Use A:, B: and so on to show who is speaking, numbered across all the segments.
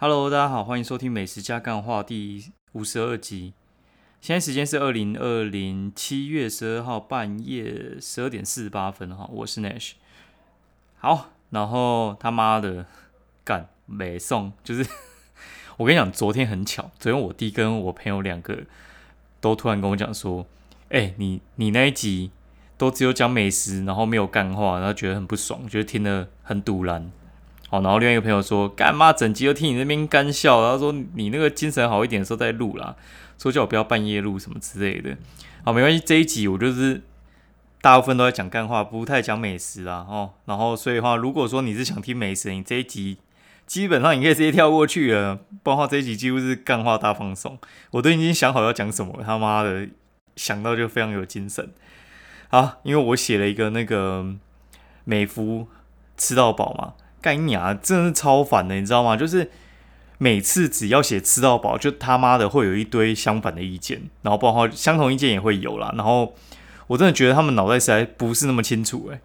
A: Hello，大家好，欢迎收听《美食加干话》第五十二集。现在时间是二零二零七月十二号半夜十二点四十八分哈，我是 Nash。好，然后他妈的干没送，就是 我跟你讲，昨天很巧，昨天我弟跟我朋友两个都突然跟我讲说，哎，你你那一集都只有讲美食，然后没有干话，然后觉得很不爽，觉得听得很堵然。好，然后另外一个朋友说：“干妈整集都听你那边干笑？”然后说：“你那个精神好一点的时候再录啦，说叫我不要半夜录什么之类的。”好，没关系，这一集我就是大部分都在讲干话，不太讲美食啦。哦，然后所以的话，如果说你是想听美食，你这一集基本上你可以直接跳过去了。不然话，这一集几乎是干话大放送，我都已经想好要讲什么，他妈的想到就非常有精神。好，因为我写了一个那个美孚吃到饱嘛。干你啊！真的是超烦的，你知道吗？就是每次只要写吃到饱，就他妈的会有一堆相反的意见，然后包括相同意见也会有啦。然后我真的觉得他们脑袋实在不是那么清楚诶，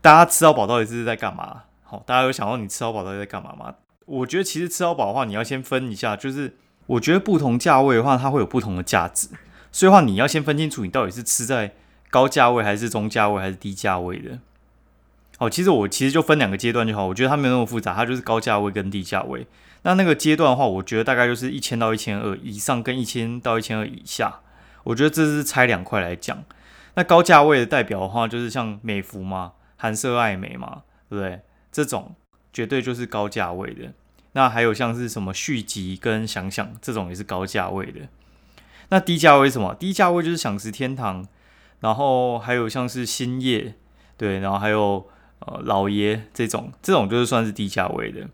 A: 大家吃到饱到底是在干嘛？好，大家有想到你吃到饱到底在干嘛吗？我觉得其实吃到饱的话，你要先分一下，就是我觉得不同价位的话，它会有不同的价值，所以话你要先分清楚，你到底是吃在高价位还是中价位还是低价位的。哦，其实我其实就分两个阶段就好，我觉得它没有那么复杂，它就是高价位跟低价位。那那个阶段的话，我觉得大概就是一千到一千二以上，跟一千到一千二以下，我觉得这是拆两块来讲。那高价位的代表的话，就是像美孚嘛、韩舍爱美嘛，对不对？这种绝对就是高价位的。那还有像是什么续集跟想想这种也是高价位的。那低价位什么？低价位就是享食天堂，然后还有像是新业，对，然后还有。呃，老爷这种，这种就是算是低价位的。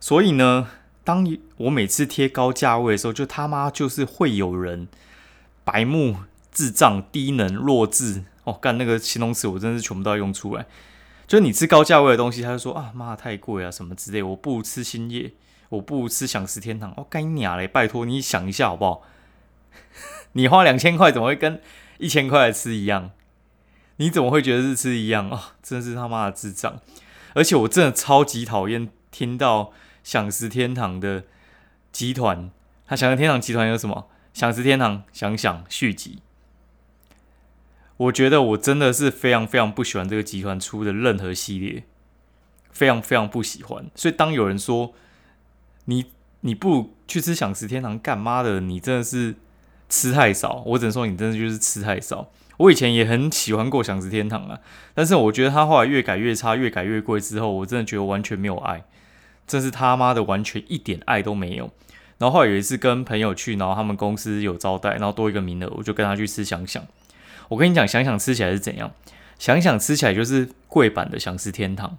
A: 所以呢，当我每次贴高价位的时候，就他妈就是会有人白目、智障、低能、弱智哦，干那个形容词，我真的是全部都要用出来。就你吃高价位的东西，他就说啊，妈太贵啊，什么之类，我不如吃新叶，我不如吃享食天堂。哦，干你娘嘞！拜托你想一下好不好？你花两千块怎么会跟一千块吃一样？你怎么会觉得日吃一样啊？真是他妈的智障！而且我真的超级讨厌听到享食天堂的集团，他享食天堂集团有什么？享食天堂想想续集。我觉得我真的是非常非常不喜欢这个集团出的任何系列，非常非常不喜欢。所以当有人说你你不去吃享食天堂干妈的，你真的是吃太少。我只能说你真的就是吃太少。我以前也很喜欢过想食天堂啊，但是我觉得他后来越改越差，越改越贵之后，我真的觉得完全没有爱，真是他妈的完全一点爱都没有。然后后来有一次跟朋友去，然后他们公司有招待，然后多一个名额，我就跟他去吃想想。我跟你讲，想想吃起来是怎样？想想吃起来就是贵版的想食天堂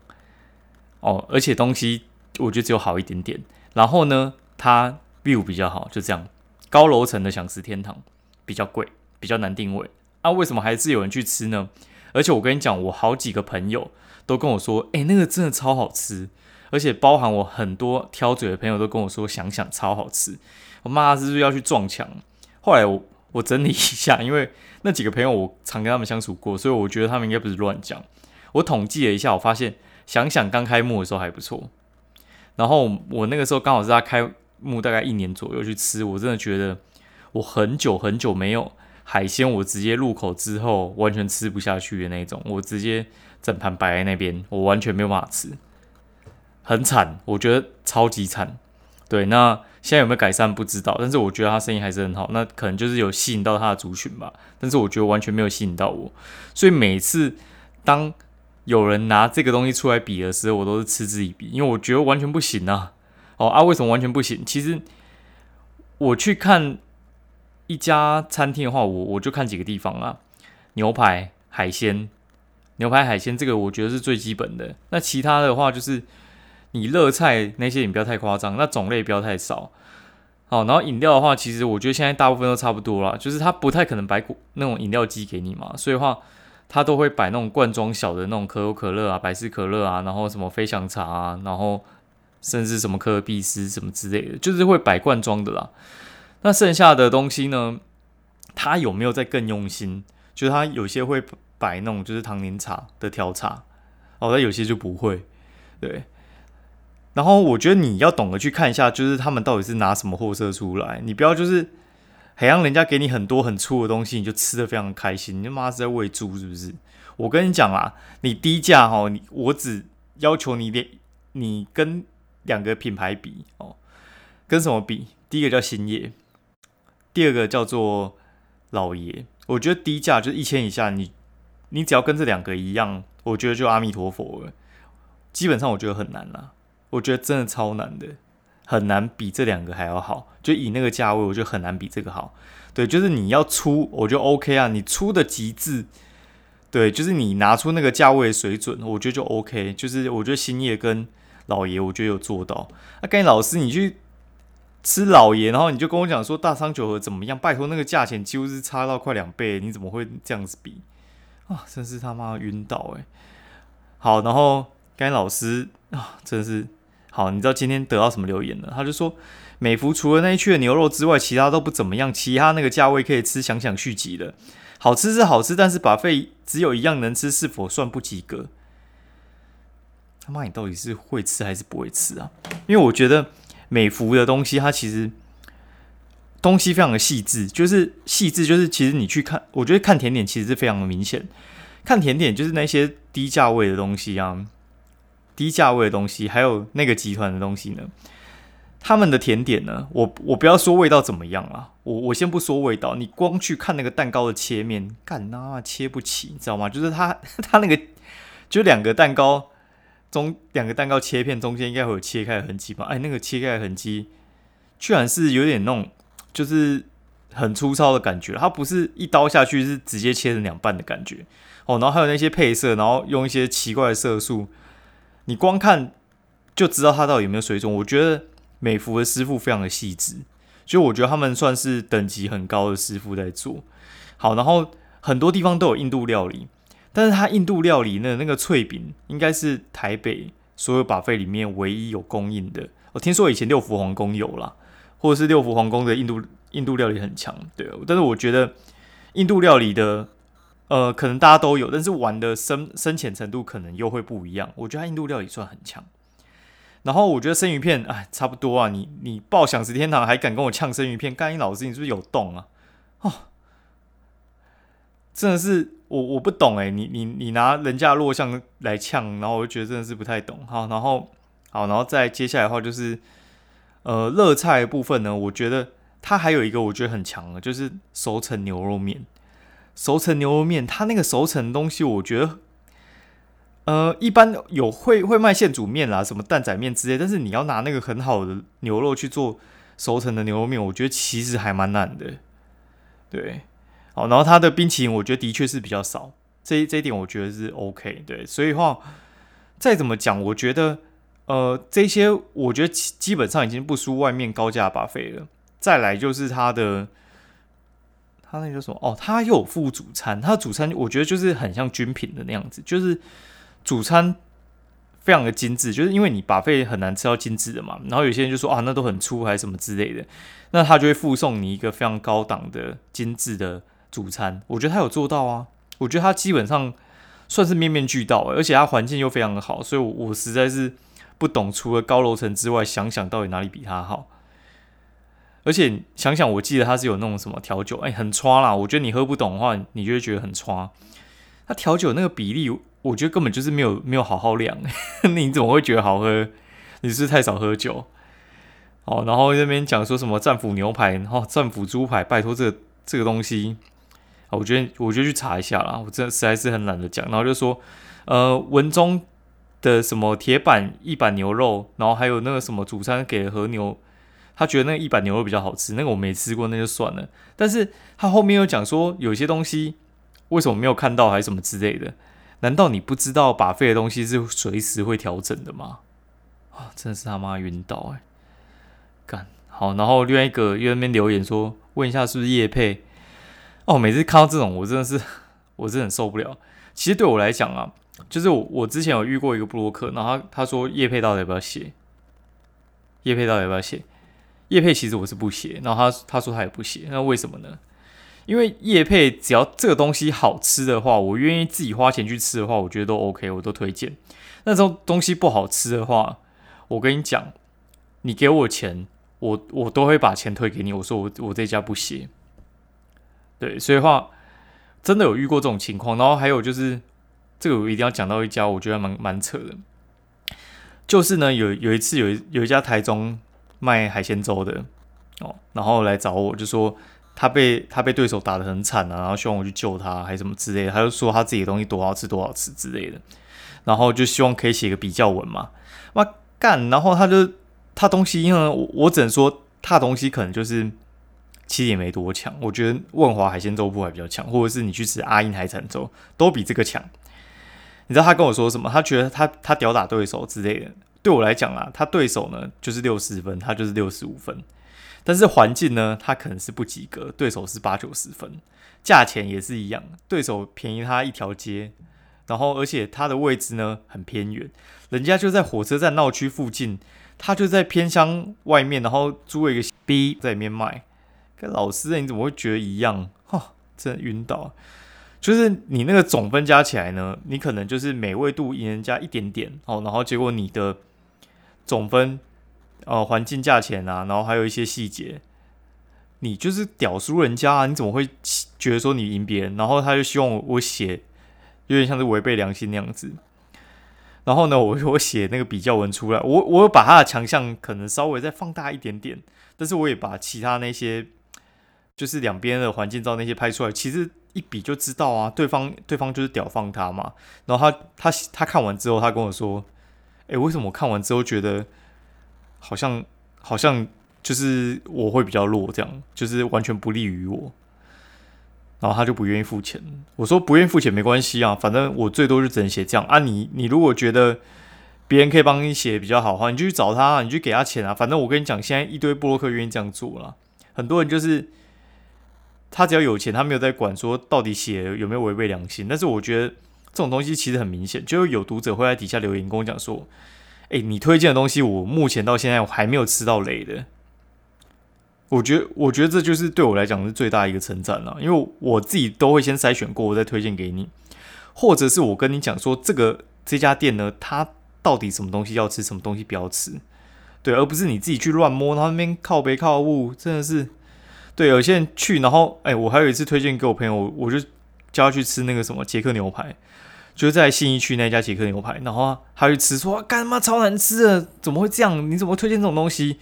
A: 哦，而且东西我觉得只有好一点点。然后呢，它 view 比较好，就这样。高楼层的想食天堂比较贵，比较难定位。啊，为什么还是有人去吃呢？而且我跟你讲，我好几个朋友都跟我说，哎，那个真的超好吃，而且包含我很多挑嘴的朋友都跟我说，想想超好吃。我妈是不是要去撞墙？后来我我整理一下，因为那几个朋友我常跟他们相处过，所以我觉得他们应该不是乱讲。我统计了一下，我发现想想刚开幕的时候还不错。然后我那个时候刚好是他开幕大概一年左右去吃，我真的觉得我很久很久没有。海鲜我直接入口之后完全吃不下去的那种，我直接整盘摆在那边，我完全没有办法吃，很惨，我觉得超级惨。对，那现在有没有改善不知道，但是我觉得他生意还是很好，那可能就是有吸引到他的族群吧。但是我觉得完全没有吸引到我，所以每次当有人拿这个东西出来比的时候，我都是嗤之以鼻，因为我觉得完全不行啊。哦啊，为什么完全不行？其实我去看。一家餐厅的话，我我就看几个地方啊，牛排、海鲜，牛排、海鲜这个我觉得是最基本的。那其他的话就是你热菜那些，你不要太夸张，那种类不要太少。好，然后饮料的话，其实我觉得现在大部分都差不多了，就是它不太可能摆那种饮料机给你嘛，所以的话它都会摆那种罐装小的那种可口可乐啊、百事可乐啊，然后什么飞翔茶啊，然后甚至什么可尔必斯什么之类的，就是会摆罐装的啦。那剩下的东西呢？他有没有在更用心？就是他有些会摆弄就是唐宁茶的调茶，哦，那有些就不会。对，然后我觉得你要懂得去看一下，就是他们到底是拿什么货色出来，你不要就是还让人家给你很多很粗的东西，你就吃的非常开心，你他妈是在喂猪是不是？我跟你讲啊，你低价哈，你我只要求你连你跟两个品牌比哦，跟什么比？第一个叫兴业，第二个叫做老爷。我觉得低价就是一千以下，你你只要跟这两个一样，我觉得就阿弥陀佛了。基本上我觉得很难啦，我觉得真的超难的，很难比这两个还要好。就以那个价位，我觉得很难比这个好。对，就是你要出，我觉得 OK 啊，你出的极致，对，就是你拿出那个价位水准，我觉得就 OK。就是我觉得兴业跟老爷，我觉得有做到。那跟老师你去。吃老爷，然后你就跟我讲说大仓九和怎么样？拜托，那个价钱几乎是差到快两倍，你怎么会这样子比啊？真是他妈晕倒哎！好，然后该老师啊，真是好。你知道今天得到什么留言了？他就说美孚除了那一区的牛肉之外，其他都不怎么样。其他那个价位可以吃，想想续集的，好吃是好吃，但是把费只有一样能吃，是否算不及格？他妈，你到底是会吃还是不会吃啊？因为我觉得。美孚的东西，它其实东西非常的细致，就是细致，就是其实你去看，我觉得看甜点其实是非常的明显。看甜点就是那些低价位的东西啊，低价位的东西，还有那个集团的东西呢，他们的甜点呢，我我不要说味道怎么样啊，我我先不说味道，你光去看那个蛋糕的切面，干那切不起，你知道吗？就是它 它那个就两个蛋糕。中两个蛋糕切片中间应该会有切开的痕迹吧？哎，那个切开的痕迹居然是有点那种，就是很粗糙的感觉。它不是一刀下去是直接切成两半的感觉哦。然后还有那些配色，然后用一些奇怪的色素，你光看就知道它到底有没有水准。我觉得美孚的师傅非常的细致，就我觉得他们算是等级很高的师傅在做。好，然后很多地方都有印度料理。但是它印度料理的那个脆饼，应该是台北所有把费里面唯一有供应的。我听说以前六福皇宫有啦，或者是六福皇宫的印度印度料理很强，对。但是我觉得印度料理的，呃，可能大家都有，但是玩的深深浅程度可能又会不一样。我觉得印度料理算很强。然后我觉得生鱼片，哎，差不多啊。你你报享食天堂还敢跟我呛生鱼片？干英老师，你是不是有洞啊？哦，真的是。我我不懂哎，你你你拿人家弱项来呛，然后我就觉得真的是不太懂。好，然后好，然后再接下来的话就是，呃，热菜部分呢，我觉得它还有一个我觉得很强的，就是熟成牛肉面。熟成牛肉面，它那个熟成的东西，我觉得，呃，一般有会会卖现煮面啦，什么蛋仔面之类，但是你要拿那个很好的牛肉去做熟成的牛肉面，我觉得其实还蛮难的，对。好，然后它的冰淇淋，我觉得的确是比较少，这这一点我觉得是 OK，对，所以话再怎么讲，我觉得呃这些我觉得基本上已经不输外面高价把费了。再来就是它的，它那叫什么？哦，它又有附主餐，它的主餐我觉得就是很像军品的那样子，就是主餐非常的精致，就是因为你把费很难吃到精致的嘛。然后有些人就说啊，那都很粗还是什么之类的，那他就会附送你一个非常高档的精致的。主餐，我觉得他有做到啊，我觉得他基本上算是面面俱到，而且他环境又非常的好，所以，我我实在是不懂，除了高楼层之外，想想到底哪里比他好。而且想想，我记得他是有那种什么调酒，哎，很刷啦。我觉得你喝不懂的话，你就会觉得很刷。他调酒那个比例，我觉得根本就是没有没有好好量。你怎么会觉得好喝？你是太少喝酒。哦，然后那边讲说什么战斧牛排，然后战斧猪排，拜托这这个东西。啊，我觉得，我就去查一下啦。我真的实在是很懒得讲。然后就说，呃，文中的什么铁板一板牛肉，然后还有那个什么主餐给和牛，他觉得那个一板牛肉比较好吃。那个我没吃过，那就算了。但是他后面又讲说，有些东西为什么没有看到，还是什么之类的？难道你不知道把废的东西是随时会调整的吗？啊，真的是他妈晕倒哎！干好，然后另外一个又那边留言说，问一下是不是叶配？哦，每次看到这种，我真的是，我真的很受不了。其实对我来讲啊，就是我我之前有遇过一个布洛克，然后他他说叶配到底要不要写？叶配到底要不要写？叶配其实我是不写，然后他他说他也不写，那为什么呢？因为叶配只要这个东西好吃的话，我愿意自己花钱去吃的话，我觉得都 OK，我都推荐。那种东西不好吃的话，我跟你讲，你给我钱，我我都会把钱退给你。我说我我这家不写。对，所以话真的有遇过这种情况。然后还有就是，这个我一定要讲到一家，我觉得蛮蛮扯的。就是呢，有有一次有有一家台中卖海鲜粥的哦，然后来找我，就说他被他被对手打得很惨啊，然后希望我去救他，还什么之类的。他就说他自己的东西多好吃多好吃之类的，然后就希望可以写个比较文嘛。哇干！然后他就他东西，因为我我只能说他东西可能就是其实也没多强。我觉得万华海鲜粥铺还比较强，或者是你去吃阿英海产粥都比这个强。你知道他跟我说什么？他觉得他他屌打对手之类的。对我来讲啊，他对手呢就是六十分，他就是六十五分。但是环境呢，他可能是不及格，对手是八九十分。价钱也是一样，对手便宜他一条街。然后，而且它的位置呢很偏远，人家就在火车站闹区附近，他就在偏乡外面，然后租了一个 B 在里面卖。跟老师，你怎么会觉得一样？哈，真晕倒。就是你那个总分加起来呢，你可能就是美味度赢人家一点点哦，然后结果你的总分，呃，环境价钱啊，然后还有一些细节，你就是屌输人家啊！你怎么会觉得说你赢别人？然后他就希望我写。有点像是违背良心那样子，然后呢，我我写那个比较文出来，我我把他的强项可能稍微再放大一点点，但是我也把其他那些就是两边的环境照那些拍出来，其实一比就知道啊，对方对方就是屌放他嘛，然后他他他看完之后，他跟我说，诶，为什么我看完之后觉得好像好像就是我会比较弱，这样就是完全不利于我。然后他就不愿意付钱。我说不愿意付钱没关系啊，反正我最多就只能写这样啊。你你如果觉得别人可以帮你写比较好的话，你就去找他，你就给他钱啊。反正我跟你讲，现在一堆布洛克愿意这样做了。很多人就是他只要有钱，他没有在管说到底写有没有违背良心。但是我觉得这种东西其实很明显，就有读者会在底下留言跟我讲说：“哎，你推荐的东西，我目前到现在我还没有吃到雷的。”我觉得，我觉得这就是对我来讲是最大一个称赞了，因为我自己都会先筛选过，我再推荐给你，或者是我跟你讲说，这个这家店呢，它到底什么东西要吃，什么东西不要吃，对，而不是你自己去乱摸，然后那边靠背靠物，真的是，对，有些人去，然后，哎，我还有一次推荐给我朋友，我就叫他去吃那个什么杰克牛排，就在信义区那家杰克牛排，然后他去吃，说干妈超难吃的，怎么会这样？你怎么推荐这种东西？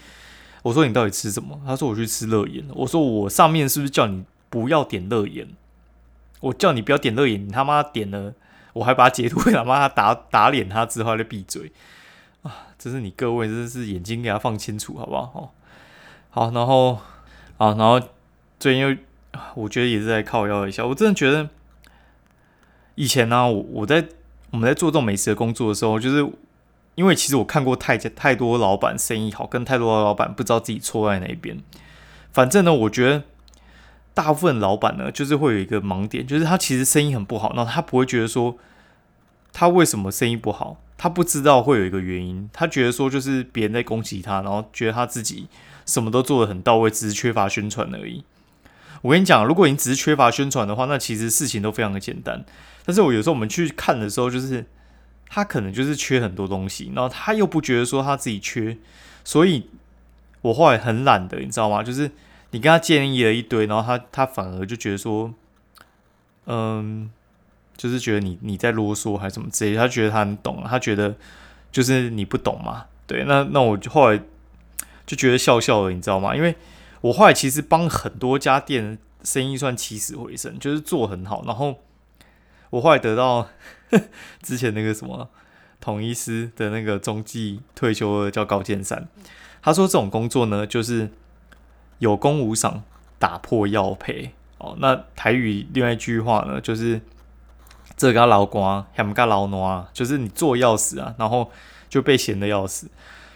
A: 我说你到底吃什么？他说我去吃乐言。我说我上面是不是叫你不要点乐言？我叫你不要点乐言，你他妈点了，我还把他截图给他妈打打脸他之后就闭嘴啊！这是你各位真是眼睛给他放清楚好不好？好，好，然后啊，然后最近又我觉得也是在靠腰一下。我真的觉得以前呢，我我在我们在做这种美食的工作的时候，就是。因为其实我看过太太多老板生意好，跟太多的老板不知道自己错在哪一边。反正呢，我觉得大部分老板呢，就是会有一个盲点，就是他其实生意很不好，然后他不会觉得说他为什么生意不好，他不知道会有一个原因，他觉得说就是别人在攻击他，然后觉得他自己什么都做得很到位，只是缺乏宣传而已。我跟你讲，如果你只是缺乏宣传的话，那其实事情都非常的简单。但是我有时候我们去看的时候，就是。他可能就是缺很多东西，然后他又不觉得说他自己缺，所以我后来很懒的，你知道吗？就是你跟他建议了一堆，然后他他反而就觉得说，嗯，就是觉得你你在啰嗦还是什么之类，他觉得他很懂，他觉得就是你不懂嘛，对，那那我后来就觉得笑笑的，你知道吗？因为我后来其实帮很多家店生意算起死回生，就是做很好，然后。我后来得到 之前那个什么统一师的那个中继退休的叫高建山，他说这种工作呢，就是有功无赏，打破要赔哦。那台语另外一句话呢，就是这个老瓜，还不干老挪，就是你做要死啊，然后就被闲的要死。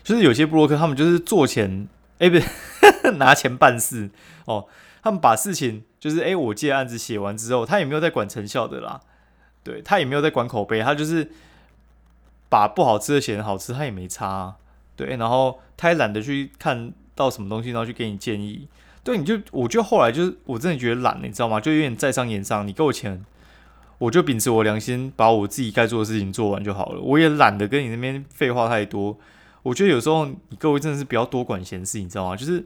A: 就是有些布洛克他们就是做钱，哎，不是 拿钱办事哦，他们把事情就是哎，我借案子写完之后，他也没有在管成效的啦。对他也没有在管口碑，他就是把不好吃的写成好吃，他也没差。对，然后他也懒得去看到什么东西，然后去给你建议。对，你就我就后来就是我真的觉得懒，你知道吗？就有点在商言商。你给我钱，我就秉持我良心，把我自己该做的事情做完就好了。我也懒得跟你那边废话太多。我觉得有时候你各位真的是不要多管闲事，你知道吗？就是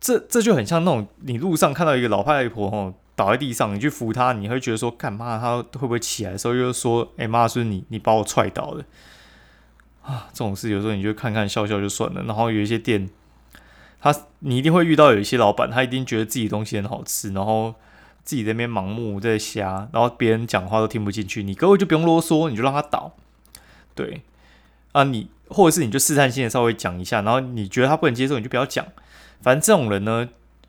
A: 这这就很像那种你路上看到一个老太婆哦倒在地上，你去扶她，你会觉得说干嘛？她会不会起来的时候又说：“哎妈，是你你把我踹倒了啊！”这种事有时候你就看看笑笑就算了。然后有一些店，他你一定会遇到有一些老板，他一定觉得自己东西很好吃，然后自己在那边盲目在瞎，然后别人讲话都听不进去，你各位就不用啰嗦，你就让他倒。对啊，你或者是你就试探性的稍微讲一下，然后你觉得他不能接受，你就不要讲。反正这种人呢，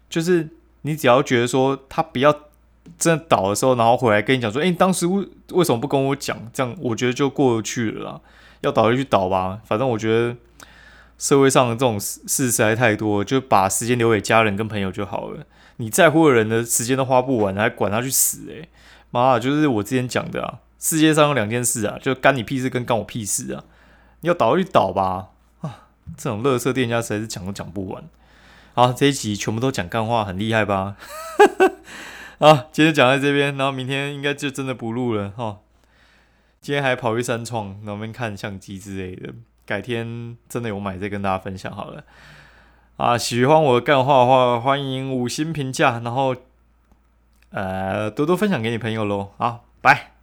A: 就是你只要觉得说他不要真的倒的时候，然后回来跟你讲说，哎，当时为为什么不跟我讲？这样我觉得就过去了啦。要倒就去倒吧，反正我觉得社会上的这种事实在太多，就把时间留给家人跟朋友就好了。你在乎的人的时间都花不完，还管他去死？诶，妈，就是我之前讲的啊，世界上有两件事啊，就干你屁事跟干我屁事啊。你要倒就倒吧，啊，这种乐色店家实在是讲都讲不完。好，这一集全部都讲干话，很厉害吧？啊，今天讲在这边，然后明天应该就真的不录了哈。今天还跑去山创，那边看相机之类的。改天真的有买再跟大家分享好了。啊，喜欢我的干话的话，欢迎五星评价，然后呃多多分享给你朋友喽。好，拜。